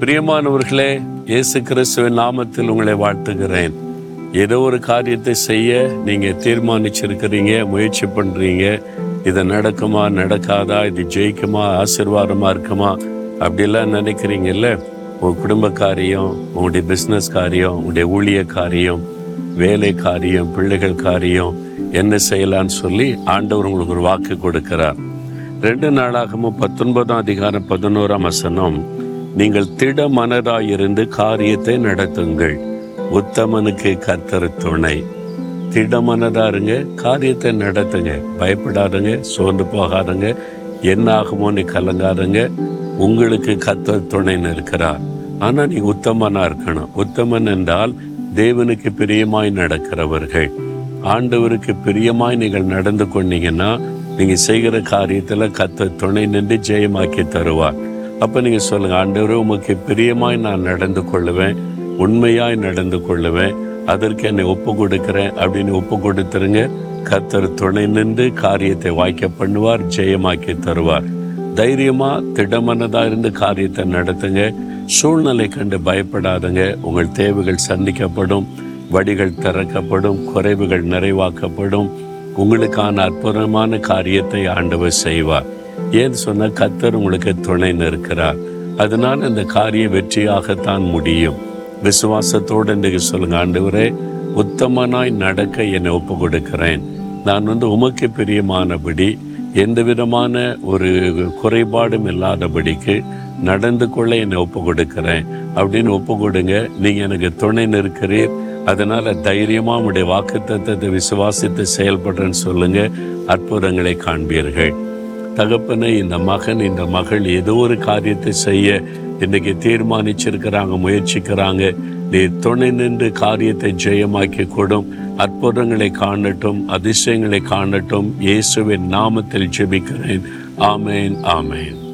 பிரியமானவர்களே இயேசு கிறிஸ்துவின் நாமத்தில் உங்களை வாழ்த்துகிறேன். ஏதோ ஒரு காரியத்தை செய்ய நீங்க தீர்மானிச்சிருக்கிறீங்க முயற்சி பண்றீங்க. இது நடக்குமா நடக்காதா இது ஜெயிக்குமா ஆசீர்வாதமா இருக்குமா அப்படிலாம் நினைக்கிறீங்கல்ல? உங்க குடும்ப காரியம் உங்களுடைய பிஸ்னஸ் காரியம் உங்களுடைய ஊழிய காரியம் வேலை காரியம் பிள்ளைகள் காரியம் என்ன செய்யலான்னு சொல்லி ஆண்டவர் உங்களுக்கு ஒரு வாக்கு கொடுக்கிறார். ரெண்டு நாளாகவும் பத்தொன்பதாம் அதிகாரம் பதினோராம் வசனம் நீங்கள் திட மனதாயிருந்து காரியத்தை நடத்துங்கள். உத்தமனுக்கு கத்தர் துணை. திடமனதா இருங்க காரியத்தை நடத்துங்க. பயப்படாதுங்க சோர்ந்து போகாதுங்க. என்ன ஆகுமோன்னு கலங்காதுங்க. உங்களுக்கு கத்தர் துணைன்னு இருக்கிறார். ஆனா நீ உத்தமனா இருக்கணும். உத்தமன் என்றால் தேவனுக்கு பிரியமாய் நடக்கிறவர்கள். ஆண்டவருக்கு பிரியமாய் நீங்கள் நடந்து கொண்டீங்கன்னா நீங்க செய்கிற காரியத்துல கத்த துணை நின்று ஜெயமாக்கி தருவார். அப்போ நீங்கள் சொல்லுங்கள் ஆண்டவரே உமக்கு பிரியமாய் நான் நடந்து கொள்ளுவேன் உண்மையாய் நடந்து கொள்ளுவேன் அதற்கு என்னை ஒப்பு கொடுக்குறேன் அப்படின்னு ஒப்பு கொடுத்துருங்க கத்தர் துணை நின்று காரியத்தை வாய்க்க பண்ணுவார் ஜெயமாக்கி தருவார். தைரியமாக திடமனதாக இருந்து காரியத்தை நடத்துங்க. சூழ்நிலை கண்டு பயப்படாதங்க. உங்கள் தேவைகள் சந்திக்கப்படும் வடிகள் திறக்கப்படும் குறைவுகள் நிறைவாக்கப்படும். உங்களுக்கான அற்புதமான காரியத்தை ஆண்டவர் செய்வார். ஏன்னு சொன்னால் கத்தர் உங்களுக்கு துணை நிற்கிறார். அதனால் இந்த காரியம் வெற்றியாகத்தான் முடியும். விசுவாசத்தோடு இன்றைக்கு சொல்லுங்க ஆண்டவரே உத்தமனாய் நடக்க என்னை ஒப்பு கொடுக்கிறேன் நான் வந்து உமக்கு பிரியமானபடி எந்த விதமான ஒரு குறைபாடும் இல்லாதபடிக்கு நடந்து கொள்ள என்னை ஒப்பு கொடுக்கிறேன் அப்படின்னு ஒப்பு கொடுங்க நீங்கள் எனக்கு துணை நிற்கிறீர். அதனால் தைரியமாக உங்களுடைய வாக்குத்தத்தை விசுவாசித்து செயல்படுறேன்னு சொல்லுங்கள் அற்புதங்களை காண்பீர்கள். தகப்பனை இந்த மகன் இந்த மகள் ஏதோ ஒரு காரியத்தை செய்ய இன்னைக்கு தீர்மானிச்சிருக்கிறாங்க முயற்சிக்கிறாங்க. நீ துணை நின்று காரியத்தை ஜெயமாக்கி கொடும் அற்புதங்களை காணட்டும் அதிசயங்களை காணட்டும். இயேசுவின் நாமத்தில் ஜெபிக்கிறேன். ஆமேன் ஆமேன்.